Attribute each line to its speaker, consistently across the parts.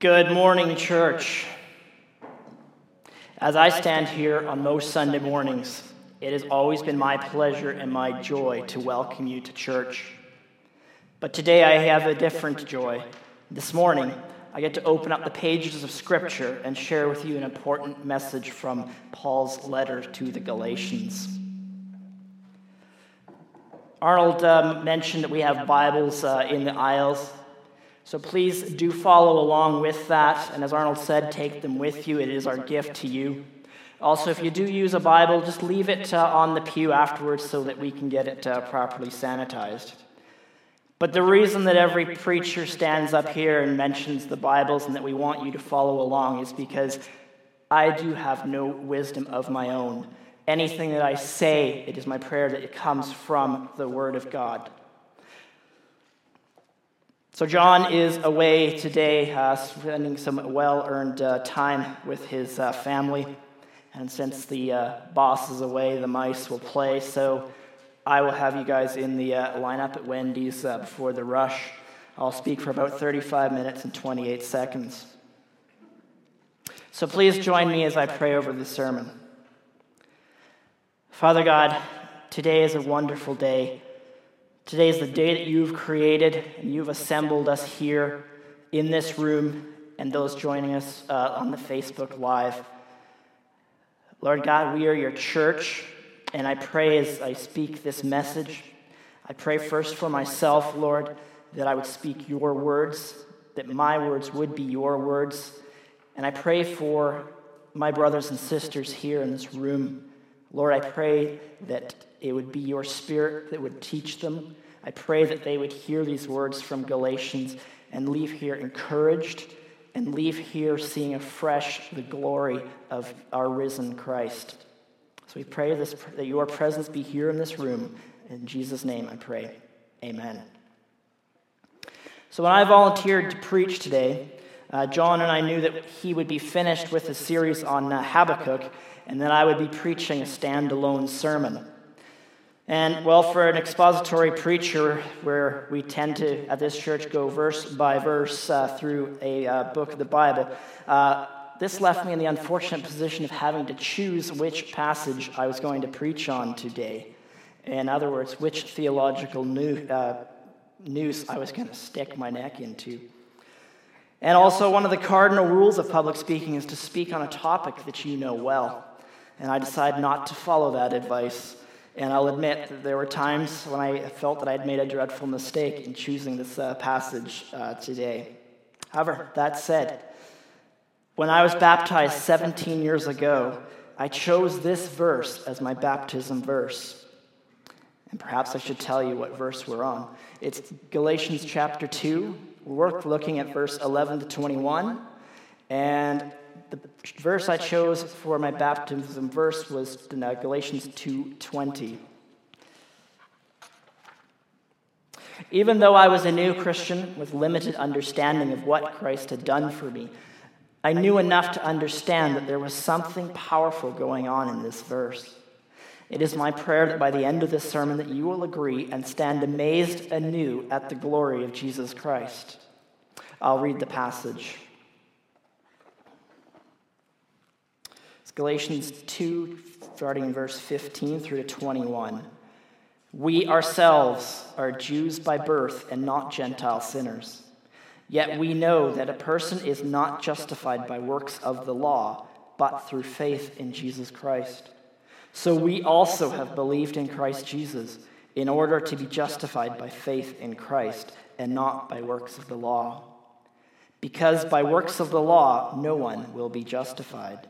Speaker 1: Good morning, church. As I stand here on most Sunday mornings, it has always been my pleasure and my joy to welcome you to church. But today I have a different joy. This morning, I get to open up the pages of Scripture and share with you an important message from Paul's letter to the Galatians. Arnold um, mentioned that we have Bibles uh, in the aisles. So please do follow along with that. And as Arnold said, take them with you. It is our gift to you. Also, if you do use a Bible, just leave it uh, on the pew afterwards so that we can get it uh, properly sanitized. But the reason that every preacher stands up here and mentions the Bibles and that we want you to follow along is because I do have no wisdom of my own. Anything that I say, it is my prayer that it comes from the Word of God. So, John is away today, uh, spending some well earned uh, time with his uh, family. And since the uh, boss is away, the mice will play. So, I will have you guys in the uh, lineup at Wendy's uh, before the rush. I'll speak for about 35 minutes and 28 seconds. So, please join me as I pray over the sermon. Father God, today is a wonderful day. Today is the day that you've created, and you've assembled us here in this room and those joining us uh, on the Facebook Live. Lord God, we are your church, and I pray as I speak this message, I pray first for myself, Lord, that I would speak your words, that my words would be your words. And I pray for my brothers and sisters here in this room. Lord, I pray that it would be your spirit that would teach them. I pray that they would hear these words from Galatians and leave here encouraged and leave here seeing afresh the glory of our risen Christ. So we pray this, that your presence be here in this room. In Jesus' name I pray. Amen. So when I volunteered to preach today, uh, John and I knew that he would be finished with a series on uh, Habakkuk, and that I would be preaching a standalone sermon. And well, for an expository preacher, where we tend to at this church go verse by verse uh, through a uh, book of the Bible, uh, this left me in the unfortunate position of having to choose which passage I was going to preach on today. In other words, which theological new, uh, noose I was going to stick my neck into. And also, one of the cardinal rules of public speaking is to speak on a topic that you know well. And I decided not to follow that advice. And I'll admit that there were times when I felt that I'd made a dreadful mistake in choosing this uh, passage uh, today. However, that said, when I was baptized 17 years ago, I chose this verse as my baptism verse. And perhaps I should tell you what verse we're on. It's Galatians chapter 2. We're looking at verse 11 to 21. And the verse I chose for my baptism verse was Galatians 2:20. Even though I was a new Christian with limited understanding of what Christ had done for me, I knew enough to understand that there was something powerful going on in this verse. It is my prayer that by the end of this sermon that you will agree and stand amazed anew at the glory of Jesus Christ. I'll read the passage. Galatians 2, starting in verse 15 through to 21. We ourselves are Jews by birth and not Gentile sinners. Yet we know that a person is not justified by works of the law, but through faith in Jesus Christ. So we also have believed in Christ Jesus in order to be justified by faith in Christ and not by works of the law. Because by works of the law, no one will be justified.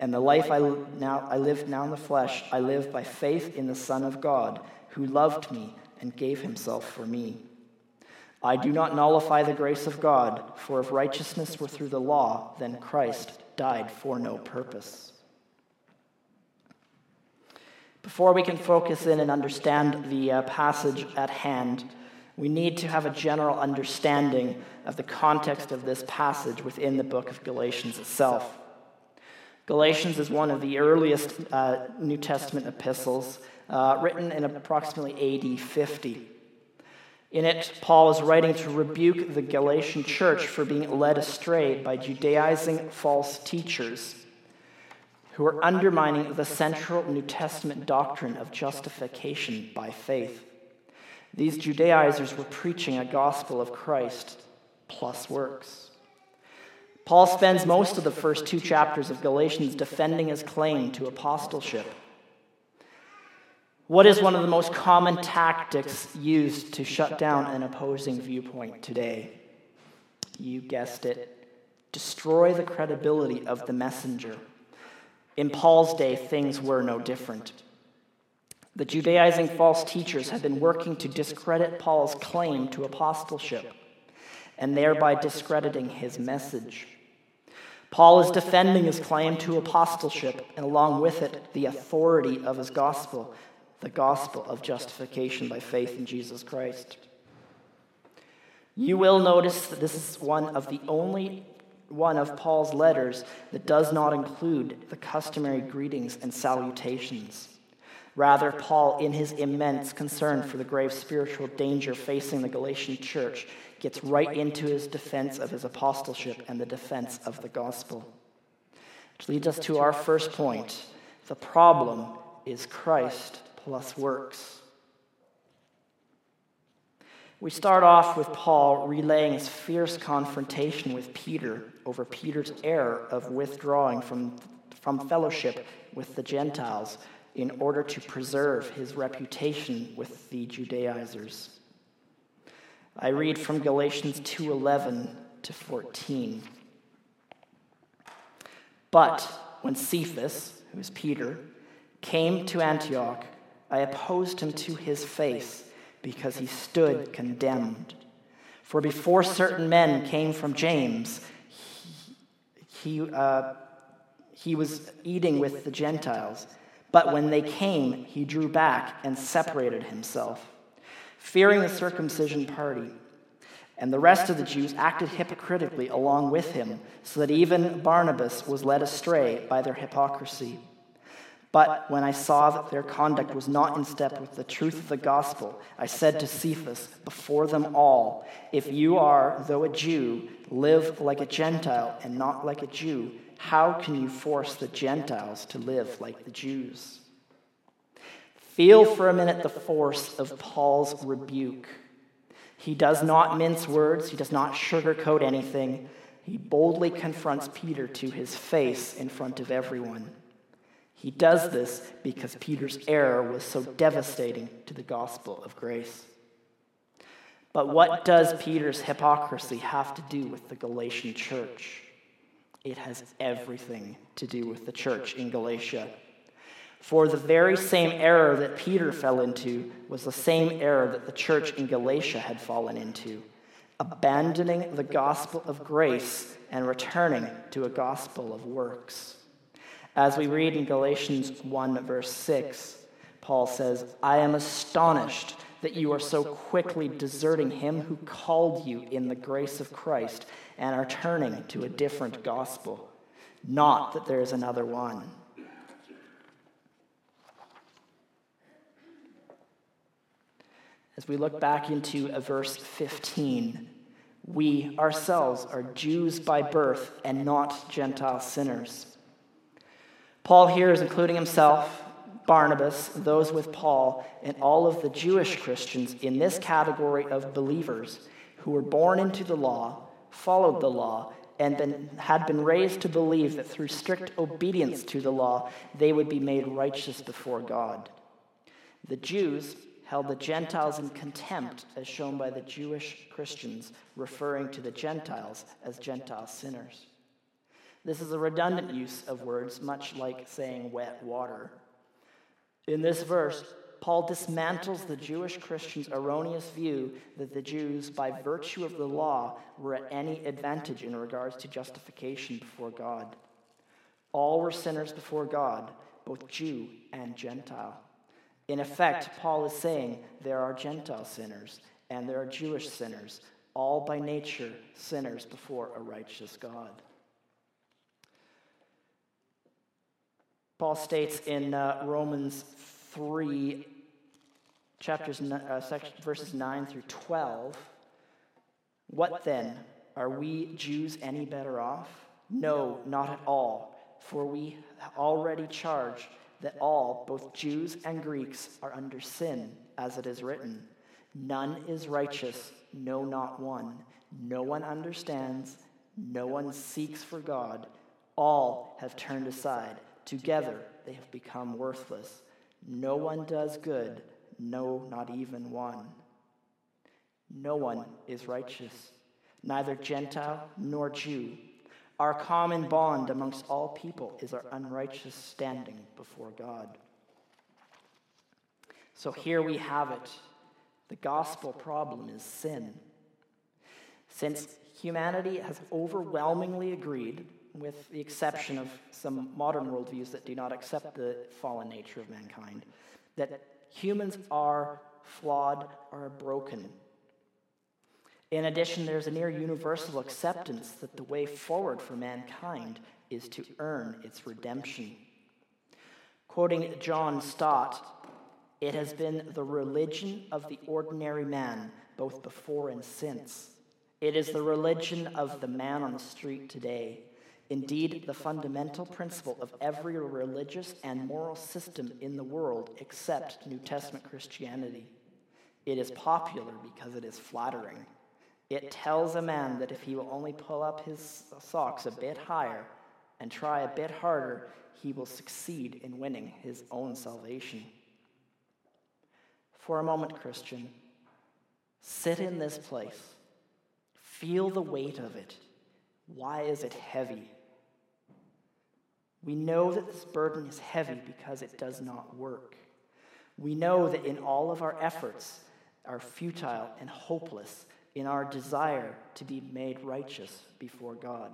Speaker 1: And the life I now I live now in the flesh, I live by faith in the Son of God, who loved me and gave himself for me. I do not nullify the grace of God, for if righteousness were through the law, then Christ died for no purpose. Before we can focus in and understand the uh, passage at hand, we need to have a general understanding of the context of this passage within the book of Galatians itself. Galatians is one of the earliest uh, New Testament epistles, uh, written in approximately AD 50. In it, Paul is writing to rebuke the Galatian church for being led astray by Judaizing false teachers who are undermining the central New Testament doctrine of justification by faith. These Judaizers were preaching a gospel of Christ plus works. Paul spends most of the first two chapters of Galatians defending his claim to apostleship. What is one of the most common tactics used to shut down an opposing viewpoint today? You guessed it destroy the credibility of the messenger. In Paul's day, things were no different. The Judaizing false teachers had been working to discredit Paul's claim to apostleship and thereby discrediting his message. Paul is defending his claim to apostleship and, along with it, the authority of his gospel, the gospel of justification by faith in Jesus Christ. You will notice that this is one of the only one of Paul's letters that does not include the customary greetings and salutations. Rather, Paul, in his immense concern for the grave spiritual danger facing the Galatian church, gets right into his defense of his apostleship and the defense of the gospel. Which leads us to our first point. The problem is Christ plus works. We start off with Paul relaying his fierce confrontation with Peter over Peter's error of withdrawing from, from fellowship with the Gentiles in order to preserve his reputation with the Judaizers. I read from Galatians 2:11 to 14. But when Cephas, who is Peter, came to Antioch, I opposed him to his face because he stood condemned. For before certain men came from James, he, he, uh, he was eating with the Gentiles. But when they came, he drew back and separated himself, fearing the circumcision party. And the rest of the Jews acted hypocritically along with him, so that even Barnabas was led astray by their hypocrisy. But when I saw that their conduct was not in step with the truth of the gospel, I said to Cephas before them all, If you are, though a Jew, live like a Gentile and not like a Jew, how can you force the Gentiles to live like the Jews? Feel for a minute the force of Paul's rebuke. He does not mince words, he does not sugarcoat anything. He boldly confronts Peter to his face in front of everyone. He does this because Peter's error was so devastating to the gospel of grace. But what does Peter's hypocrisy have to do with the Galatian church? It has everything to do with the church in Galatia. For the very same error that Peter fell into was the same error that the church in Galatia had fallen into, abandoning the gospel of grace and returning to a gospel of works. As we read in Galatians 1, verse 6, Paul says, I am astonished that you are so quickly deserting him who called you in the grace of Christ and are turning to a different gospel. Not that there is another one. As we look back into uh, verse 15, we ourselves are Jews by birth and not Gentile sinners. Paul here is including himself, Barnabas, those with Paul, and all of the Jewish Christians in this category of believers who were born into the law, followed the law, and been, had been raised to believe that through strict obedience to the law, they would be made righteous before God. The Jews held the Gentiles in contempt, as shown by the Jewish Christians, referring to the Gentiles as Gentile sinners. This is a redundant use of words, much like saying wet water. In this verse, Paul dismantles the Jewish Christians' erroneous view that the Jews, by virtue of the law, were at any advantage in regards to justification before God. All were sinners before God, both Jew and Gentile. In effect, Paul is saying there are Gentile sinners and there are Jewish sinners, all by nature sinners before a righteous God. Paul states in uh, Romans 3, chapters, uh, section, verses 9 through 12, What then? Are we Jews any better off? No, not at all, for we already charge that all, both Jews and Greeks, are under sin, as it is written. None is righteous, no, not one. No one understands, no one seeks for God. All have turned aside. Together they have become worthless. No one does good, no, not even one. No one is righteous, neither Gentile nor Jew. Our common bond amongst all people is our unrighteous standing before God. So here we have it. The gospel problem is sin. Since humanity has overwhelmingly agreed, with the exception of some modern worldviews that do not accept the fallen nature of mankind, that humans are flawed or broken in addition, there's a near universal acceptance that the way forward for mankind is to earn its redemption. Quoting John Stott, it has been the religion of the ordinary man, both before and since. It is the religion of the man on the street today. Indeed, the fundamental principle of every religious and moral system in the world except New Testament Christianity. It is popular because it is flattering. It tells a man that if he will only pull up his socks a bit higher and try a bit harder, he will succeed in winning his own salvation. For a moment, Christian, sit in this place. Feel the weight of it. Why is it heavy? We know that this burden is heavy because it does not work. We know that in all of our efforts are futile and hopeless in our desire to be made righteous before God.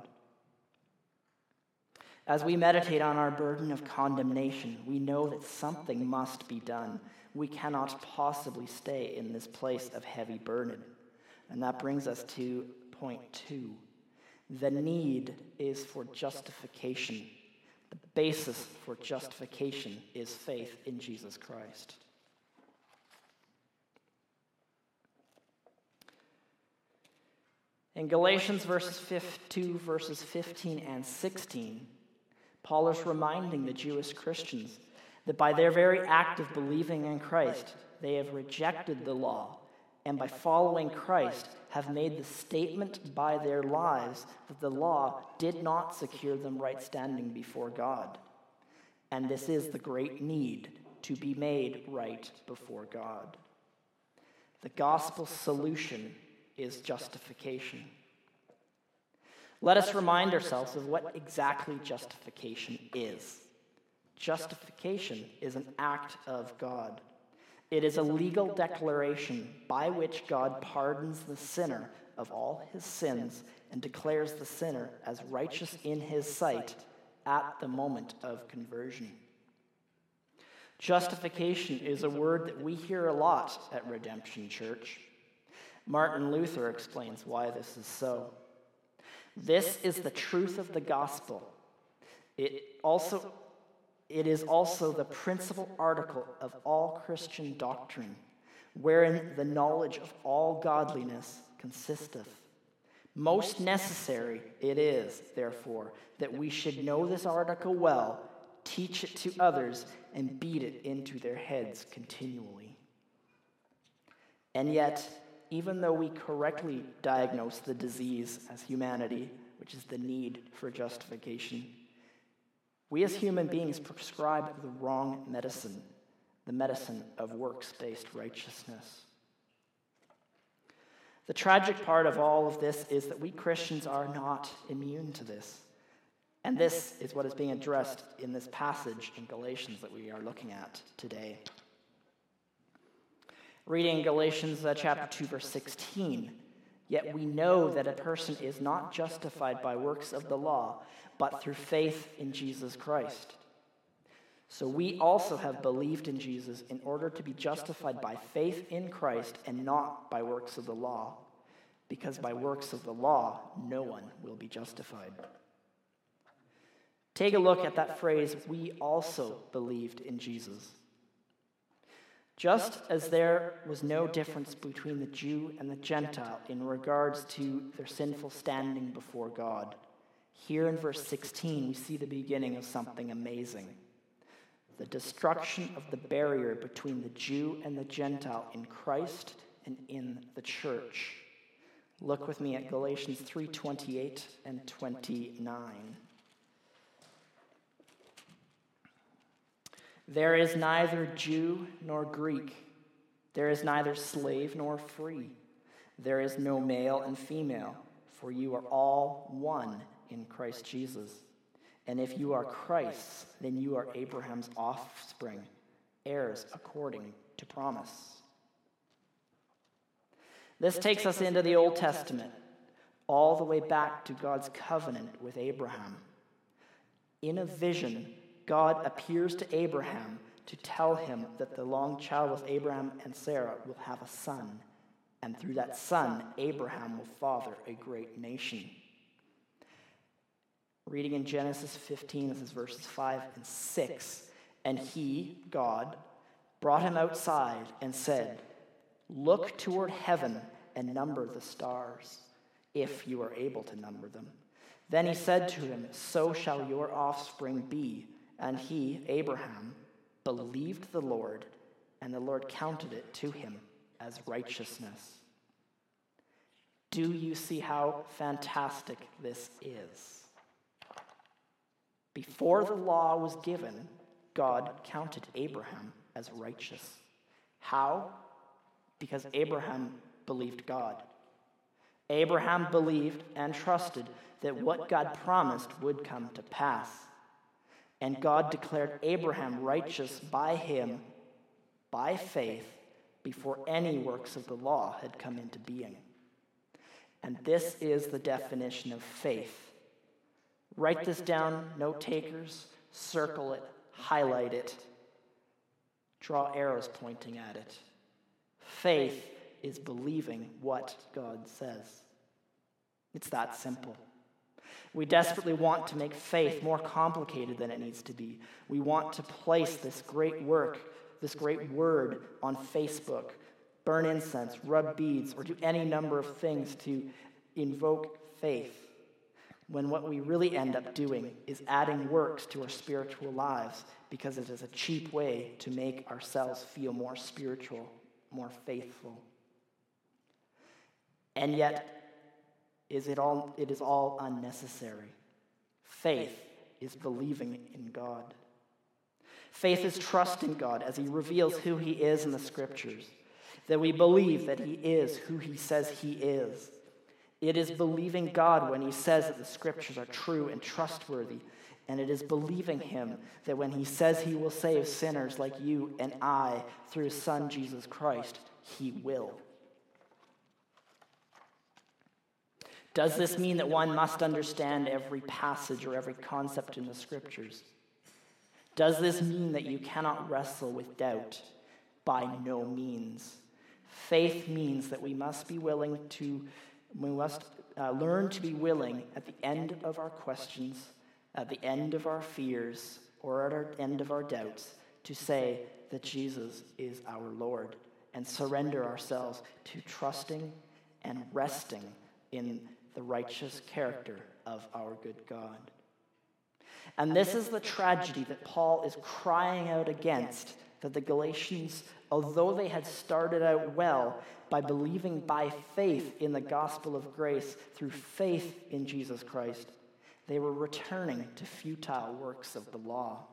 Speaker 1: As we meditate on our burden of condemnation, we know that something must be done. We cannot possibly stay in this place of heavy burden. And that brings us to point two. The need is for justification. Basis for justification is faith in Jesus Christ. In Galatians verses 2, verses 15 and 16, Paul is reminding the Jewish Christians that by their very act of believing in Christ, they have rejected the law, and by following Christ, have made the statement by their lives that the law did not secure them right standing before God. And this is the great need to be made right before God. The gospel solution is justification. Let us remind ourselves of what exactly justification is. Justification is an act of God. It is a legal declaration by which God pardons the sinner of all his sins and declares the sinner as righteous in his sight at the moment of conversion. Justification is a word that we hear a lot at Redemption Church. Martin Luther explains why this is so. This is the truth of the gospel. It also it is also the principal article of all Christian doctrine, wherein the knowledge of all godliness consisteth. Most necessary it is, therefore, that we should know this article well, teach it to others, and beat it into their heads continually. And yet, even though we correctly diagnose the disease as humanity, which is the need for justification, we as human beings prescribe the wrong medicine, the medicine of works based righteousness. The tragic part of all of this is that we Christians are not immune to this. And this is what is being addressed in this passage in Galatians that we are looking at today. Reading Galatians uh, chapter 2, verse 16. Yet we know that a person is not justified by works of the law, but through faith in Jesus Christ. So we also have believed in Jesus in order to be justified by faith in Christ and not by works of the law, because by works of the law no one will be justified. Take a look at that phrase, we also believed in Jesus. Just as there was no difference between the Jew and the Gentile in regards to their sinful standing before God, here in verse 16 we see the beginning of something amazing the destruction of the barrier between the Jew and the Gentile in Christ and in the church. Look with me at Galatians 3:28 and 29. There is neither Jew nor Greek. There is neither slave nor free. There is no male and female, for you are all one in Christ Jesus. And if you are Christ's, then you are Abraham's offspring, heirs according to promise. This takes us into the Old Testament, all the way back to God's covenant with Abraham. In a vision, God appears to Abraham to tell him that the long child Abraham and Sarah will have a son, and through that son, Abraham will father a great nation. Reading in Genesis 15, this is verses 5 and 6. And he, God, brought him outside and said, Look toward heaven and number the stars, if you are able to number them. Then he said to him, So shall your offspring be. And he, Abraham, believed the Lord, and the Lord counted it to him as righteousness. Do you see how fantastic this is? Before the law was given, God counted Abraham as righteous. How? Because Abraham believed God. Abraham believed and trusted that what God promised would come to pass. And God declared Abraham righteous by him, by faith, before any works of the law had come into being. And this is the definition of faith. Write this down, note takers, circle it, highlight it, draw arrows pointing at it. Faith is believing what God says. It's that simple. We desperately want to make faith more complicated than it needs to be. We want to place this great work, this great word on Facebook, burn incense, rub beads, or do any number of things to invoke faith. When what we really end up doing is adding works to our spiritual lives because it is a cheap way to make ourselves feel more spiritual, more faithful. And yet, is it all it is all unnecessary. Faith is believing in God. Faith is trusting God as he reveals who he is in the scriptures. That we believe that he is who he says he is. It is believing God when he says that the scriptures are true and trustworthy. And it is believing him that when he says he will save sinners like you and I through his son Jesus Christ, he will. Does this mean that one must understand every passage or every concept in the scriptures? Does this mean that you cannot wrestle with doubt? By no means. Faith means that we must be willing to, we must uh, learn to be willing at the end of our questions, at the end of our fears, or at the end of our doubts, to say that Jesus is our Lord and surrender ourselves to trusting and resting in the righteous character of our good God. And this is the tragedy that Paul is crying out against that the Galatians, although they had started out well by believing by faith in the gospel of grace through faith in Jesus Christ, they were returning to futile works of the law.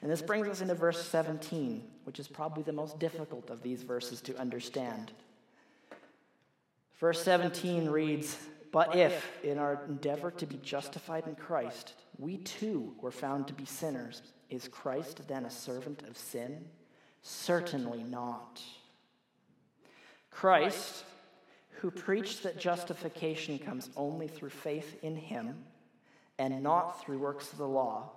Speaker 1: And this brings us into verse 17, which is probably the most difficult of these verses to understand. Verse 17 reads, But if, in our endeavor to be justified in Christ, we too were found to be sinners, is Christ then a servant of sin? Certainly not. Christ, who preached that justification comes only through faith in him and not through works of the law,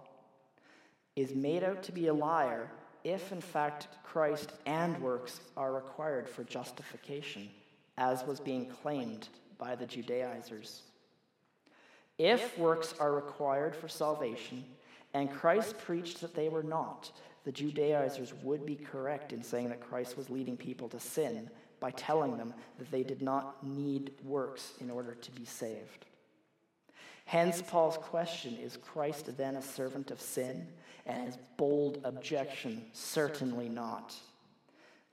Speaker 1: is made out to be a liar if, in fact, Christ and works are required for justification, as was being claimed by the Judaizers. If works are required for salvation, and Christ preached that they were not, the Judaizers would be correct in saying that Christ was leading people to sin by telling them that they did not need works in order to be saved. Hence, Paul's question is Christ then a servant of sin? And his bold objection, certainly not.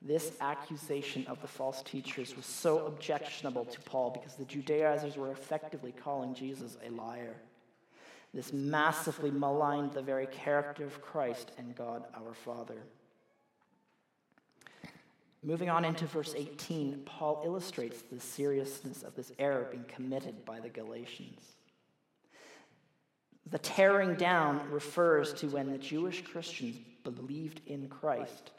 Speaker 1: This accusation of the false teachers was so objectionable to Paul because the Judaizers were effectively calling Jesus a liar. This massively maligned the very character of Christ and God our Father. Moving on into verse 18, Paul illustrates the seriousness of this error being committed by the Galatians. The tearing down refers to when the Jewish Christians believed in Christ,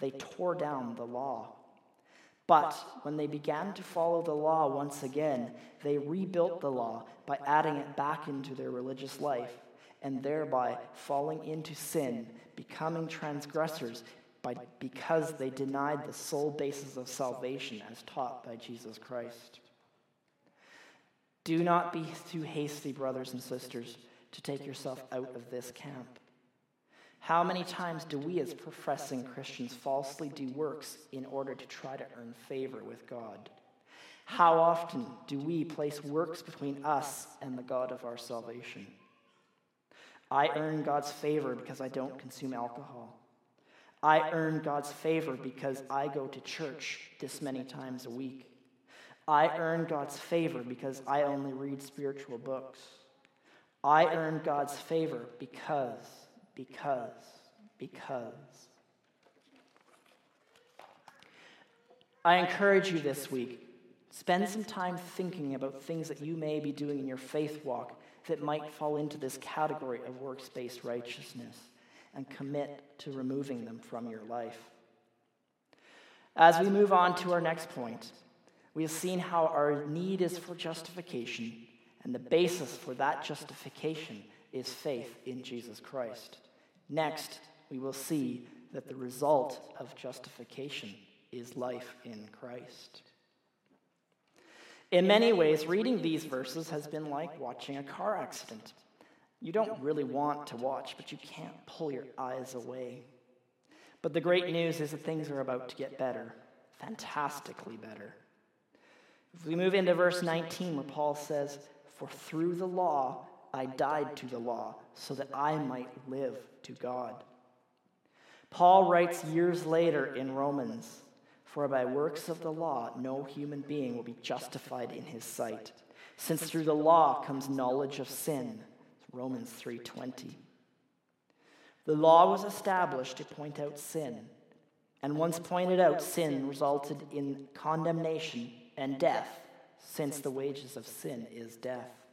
Speaker 1: they tore down the law. But when they began to follow the law once again, they rebuilt the law by adding it back into their religious life and thereby falling into sin, becoming transgressors, by, because they denied the sole basis of salvation as taught by Jesus Christ. Do not be too hasty, brothers and sisters, to take yourself out of this camp. How many times do we, as professing Christians, falsely do works in order to try to earn favor with God? How often do we place works between us and the God of our salvation? I earn God's favor because I don't consume alcohol. I earn God's favor because I go to church this many times a week. I earn God's favor because I only read spiritual books. I earn God's favor because, because, because. I encourage you this week, spend some time thinking about things that you may be doing in your faith walk that might fall into this category of works based righteousness and commit to removing them from your life. As we move on to our next point, we have seen how our need is for justification, and the basis for that justification is faith in Jesus Christ. Next, we will see that the result of justification is life in Christ. In many ways, reading these verses has been like watching a car accident you don't really want to watch, but you can't pull your eyes away. But the great news is that things are about to get better, fantastically better. If we move into verse 19, where Paul says, For through the law I died to the law, so that I might live to God. Paul writes years later in Romans, For by works of the law no human being will be justified in his sight, since through the law comes knowledge of sin. Romans 3:20. The law was established to point out sin, and once pointed out, sin resulted in condemnation and death, since the wages of sin is death.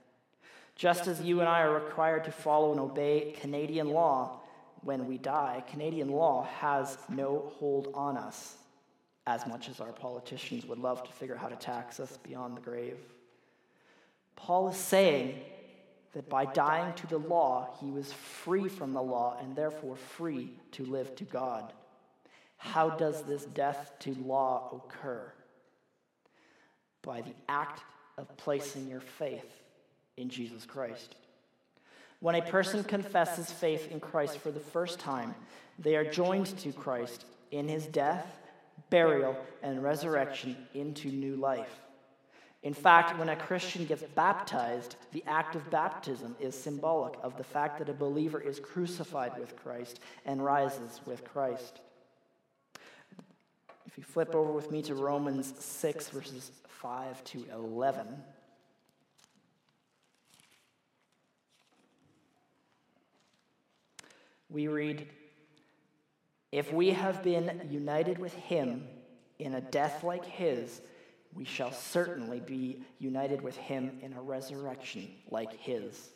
Speaker 1: Just as you and I are required to follow and obey Canadian law when we die, Canadian law has no hold on us, as much as our politicians would love to figure out how to tax us beyond the grave. Paul is saying that by dying to the law, he was free from the law and therefore free to live to God. How does this death to law occur? By the act of placing your faith in Jesus Christ. When a person confesses faith in Christ for the first time, they are joined to Christ in his death, burial, and resurrection into new life. In fact, when a Christian gets baptized, the act of baptism is symbolic of the fact that a believer is crucified with Christ and rises with Christ. If you flip over with me to Romans 6, verses 5 to 11. We read, If we have been united with him in a death like his, we shall certainly be united with him in a resurrection like his.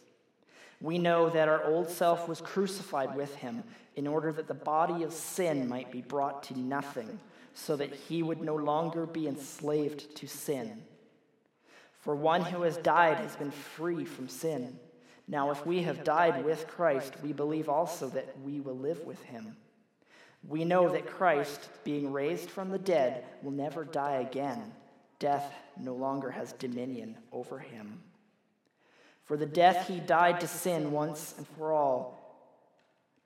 Speaker 1: We know that our old self was crucified with him in order that the body of sin might be brought to nothing, so that he would no longer be enslaved to sin. For one who has died has been free from sin. Now, if we have died with Christ, we believe also that we will live with him. We know that Christ, being raised from the dead, will never die again. Death no longer has dominion over him. For the death he died to sin once and for all,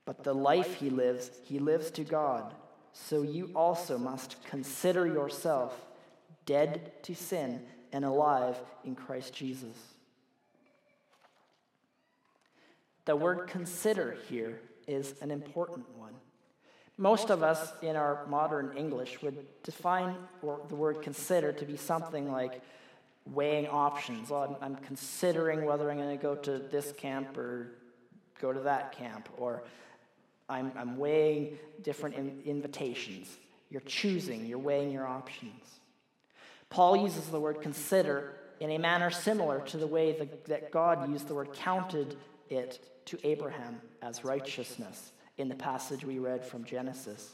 Speaker 1: but the life he lives, he lives to God. So you also must consider yourself dead to sin and alive in Christ Jesus. The word consider here is an important one. Most of us in our modern English would define the word consider to be something like weighing options. I'm, I'm considering whether I'm going to go to this camp or go to that camp, or I'm, I'm weighing different in, invitations. You're choosing, you're weighing your options. Paul uses the word consider in a manner similar to the way the, that God used the word counted it to Abraham as righteousness in the passage we read from Genesis.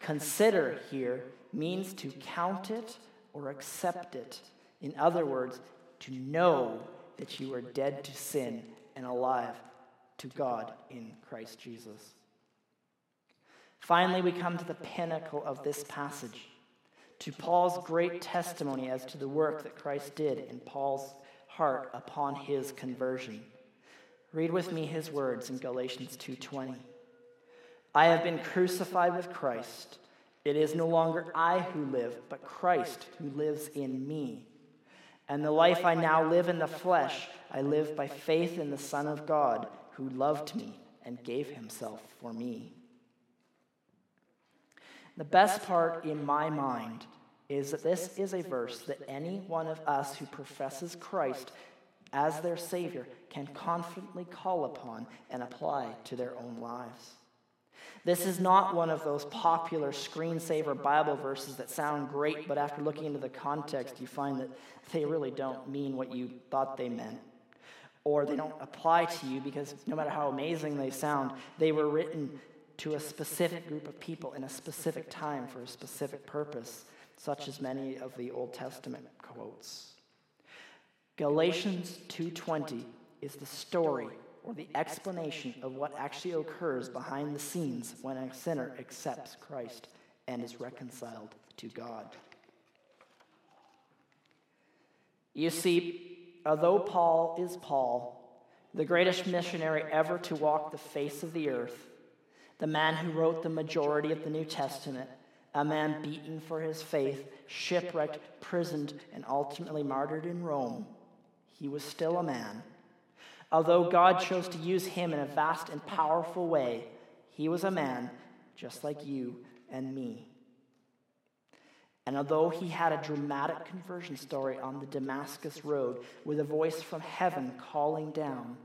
Speaker 1: Consider here means to count it or accept it. In other words, to know that you are dead to sin and alive to God in Christ Jesus. Finally, we come to the pinnacle of this passage, to Paul's great testimony as to the work that Christ did in Paul's heart upon his conversion. Read with me his words in Galatians 2:20. I have been crucified with Christ. It is no longer I who live, but Christ who lives in me. And the life I now live in the flesh, I live by faith in the Son of God, who loved me and gave himself for me. The best part in my mind is that this is a verse that any one of us who professes Christ as their Savior can confidently call upon and apply to their own lives. This is not one of those popular screensaver Bible verses that sound great, but after looking into the context, you find that they really don't mean what you thought they meant. Or they don't apply to you because no matter how amazing they sound, they were written to a specific group of people in a specific time for a specific purpose, such as many of the Old Testament quotes. Galatians 2:20 is the story or the explanation of what actually occurs behind the scenes when a sinner accepts Christ and is reconciled to God. You see, although Paul is Paul, the greatest missionary ever to walk the face of the earth, the man who wrote the majority of the New Testament, a man beaten for his faith, shipwrecked, prisoned, and ultimately martyred in Rome, he was still a man. Although God chose to use him in a vast and powerful way, he was a man just like you and me. And although he had a dramatic conversion story on the Damascus Road with a voice from heaven calling down,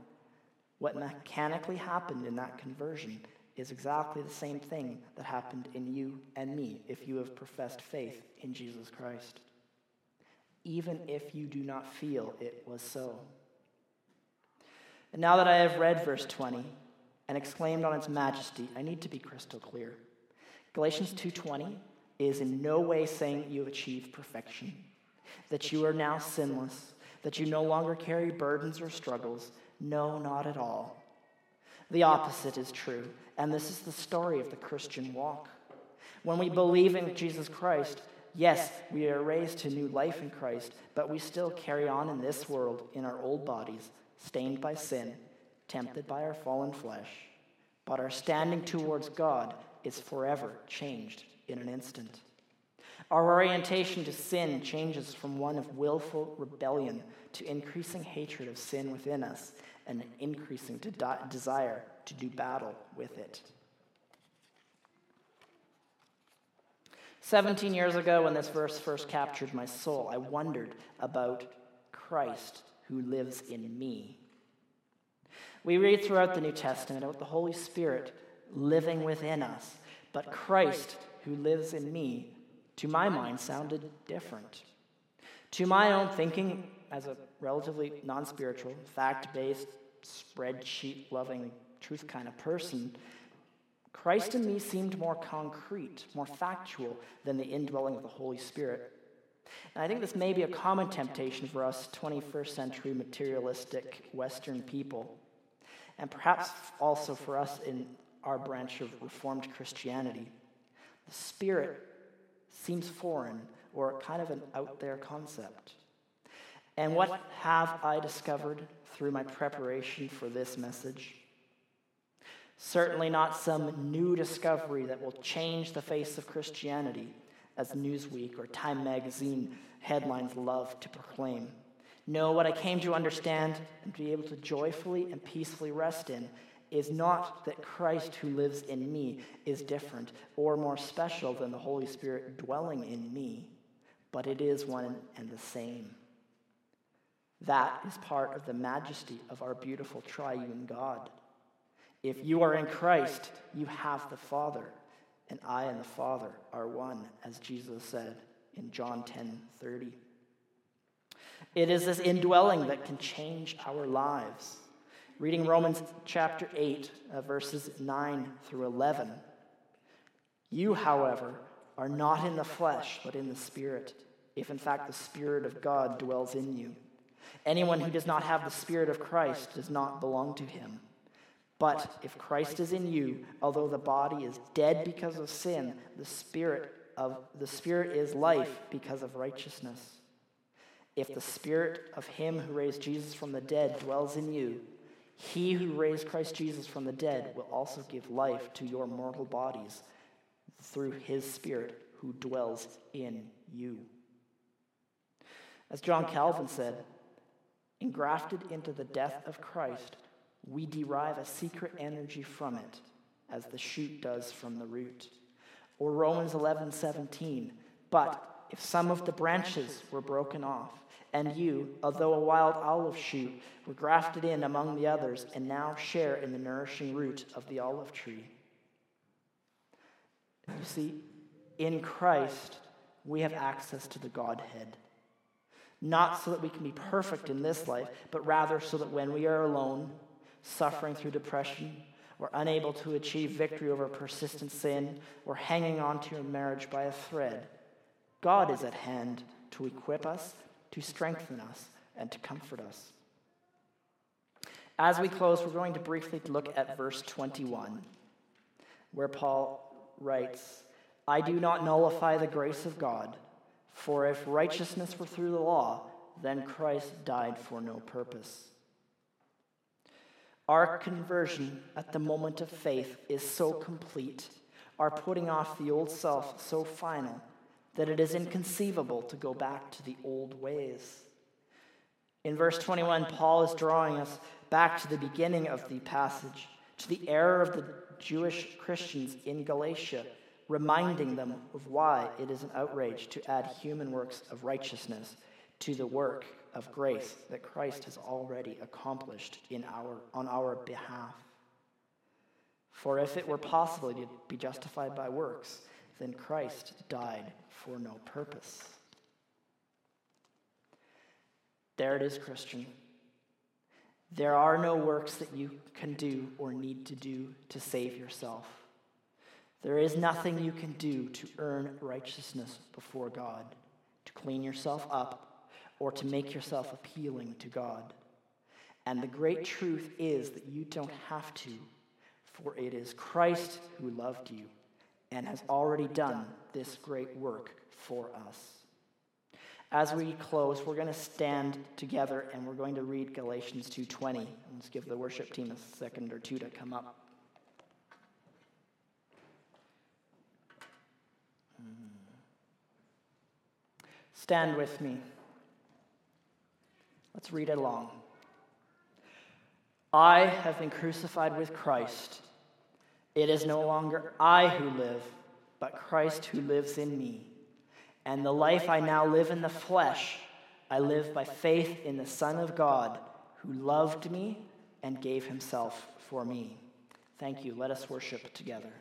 Speaker 1: what mechanically happened in that conversion is exactly the same thing that happened in you and me if you have professed faith in Jesus Christ, even if you do not feel it was so. And now that I have read verse 20 and exclaimed on its majesty, I need to be crystal clear. Galatians 2:20 is in no way saying you have achieved perfection, that you are now sinless, that you no longer carry burdens or struggles. No, not at all. The opposite is true, and this is the story of the Christian walk. When we believe in Jesus Christ, yes, we are raised to new life in Christ, but we still carry on in this world in our old bodies, stained by sin, tempted by our fallen flesh. But our standing towards God is forever changed in an instant. Our orientation to sin changes from one of willful rebellion to increasing hatred of sin within us and an increasing de- desire to do battle with it. 17 years ago, when this verse first captured my soul, I wondered about Christ who lives in me. We read throughout the New Testament about the Holy Spirit living within us, but Christ who lives in me, to my mind, sounded different. To my own thinking, as a relatively non spiritual, fact based, spreadsheet loving, truth kind of person, Christ in me seemed more concrete, more factual than the indwelling of the Holy Spirit. And I think this may be a common temptation for us 21st century materialistic Western people, and perhaps also for us in our branch of Reformed Christianity. The Spirit seems foreign or kind of an out there concept. And what have I discovered through my preparation for this message? Certainly not some new discovery that will change the face of Christianity, as Newsweek or Time magazine headlines love to proclaim. No, what I came to understand and be able to joyfully and peacefully rest in is not that Christ who lives in me is different or more special than the Holy Spirit dwelling in me, but it is one and the same. That is part of the majesty of our beautiful triune God. If you are in Christ, you have the Father, and I and the Father are one, as Jesus said in John 10 30. It is this indwelling that can change our lives. Reading Romans chapter 8, uh, verses 9 through 11. You, however, are not in the flesh, but in the Spirit, if in fact the Spirit of God dwells in you. Anyone who does not have the Spirit of Christ does not belong to him. But if Christ is in you, although the body is dead because of sin, the Spirit of the Spirit is life because of righteousness. If the Spirit of him who raised Jesus from the dead dwells in you, he who raised Christ Jesus from the dead will also give life to your mortal bodies through his Spirit who dwells in you. As John Calvin said, engrafted into the death of Christ, we derive a secret energy from it, as the shoot does from the root. Or Romans 11 17, but if some of the branches were broken off, and you, although a wild olive shoot, were grafted in among the others, and now share in the nourishing root of the olive tree. You see, in Christ, we have access to the Godhead. Not so that we can be perfect in this life, but rather so that when we are alone, suffering through depression, or unable to achieve victory over persistent sin, or hanging on to your marriage by a thread, God is at hand to equip us to strengthen us and to comfort us. As we close, we're going to briefly look at verse 21, where Paul writes, I do not nullify the grace of God, for if righteousness were through the law, then Christ died for no purpose. Our conversion at the moment of faith is so complete, our putting off the old self so final that it is inconceivable to go back to the old ways. In verse 21, Paul is drawing us back to the beginning of the passage, to the error of the Jewish Christians in Galatia, reminding them of why it is an outrage to add human works of righteousness to the work of grace that Christ has already accomplished in our, on our behalf. For if it were possible to be justified by works, then Christ died for no purpose. There it is, Christian. There are no works that you can do or need to do to save yourself. There is nothing you can do to earn righteousness before God, to clean yourself up, or to make yourself appealing to God. And the great truth is that you don't have to, for it is Christ who loved you and has already done this great work for us. As we close, we're going to stand together and we're going to read Galatians 2:20. Let's give the worship team a second or two to come up. Hmm. Stand with me. Let's read it along. I have been crucified with Christ. It is no longer I who live, but Christ who lives in me. And the life I now live in the flesh, I live by faith in the Son of God, who loved me and gave himself for me. Thank you. Let us worship together.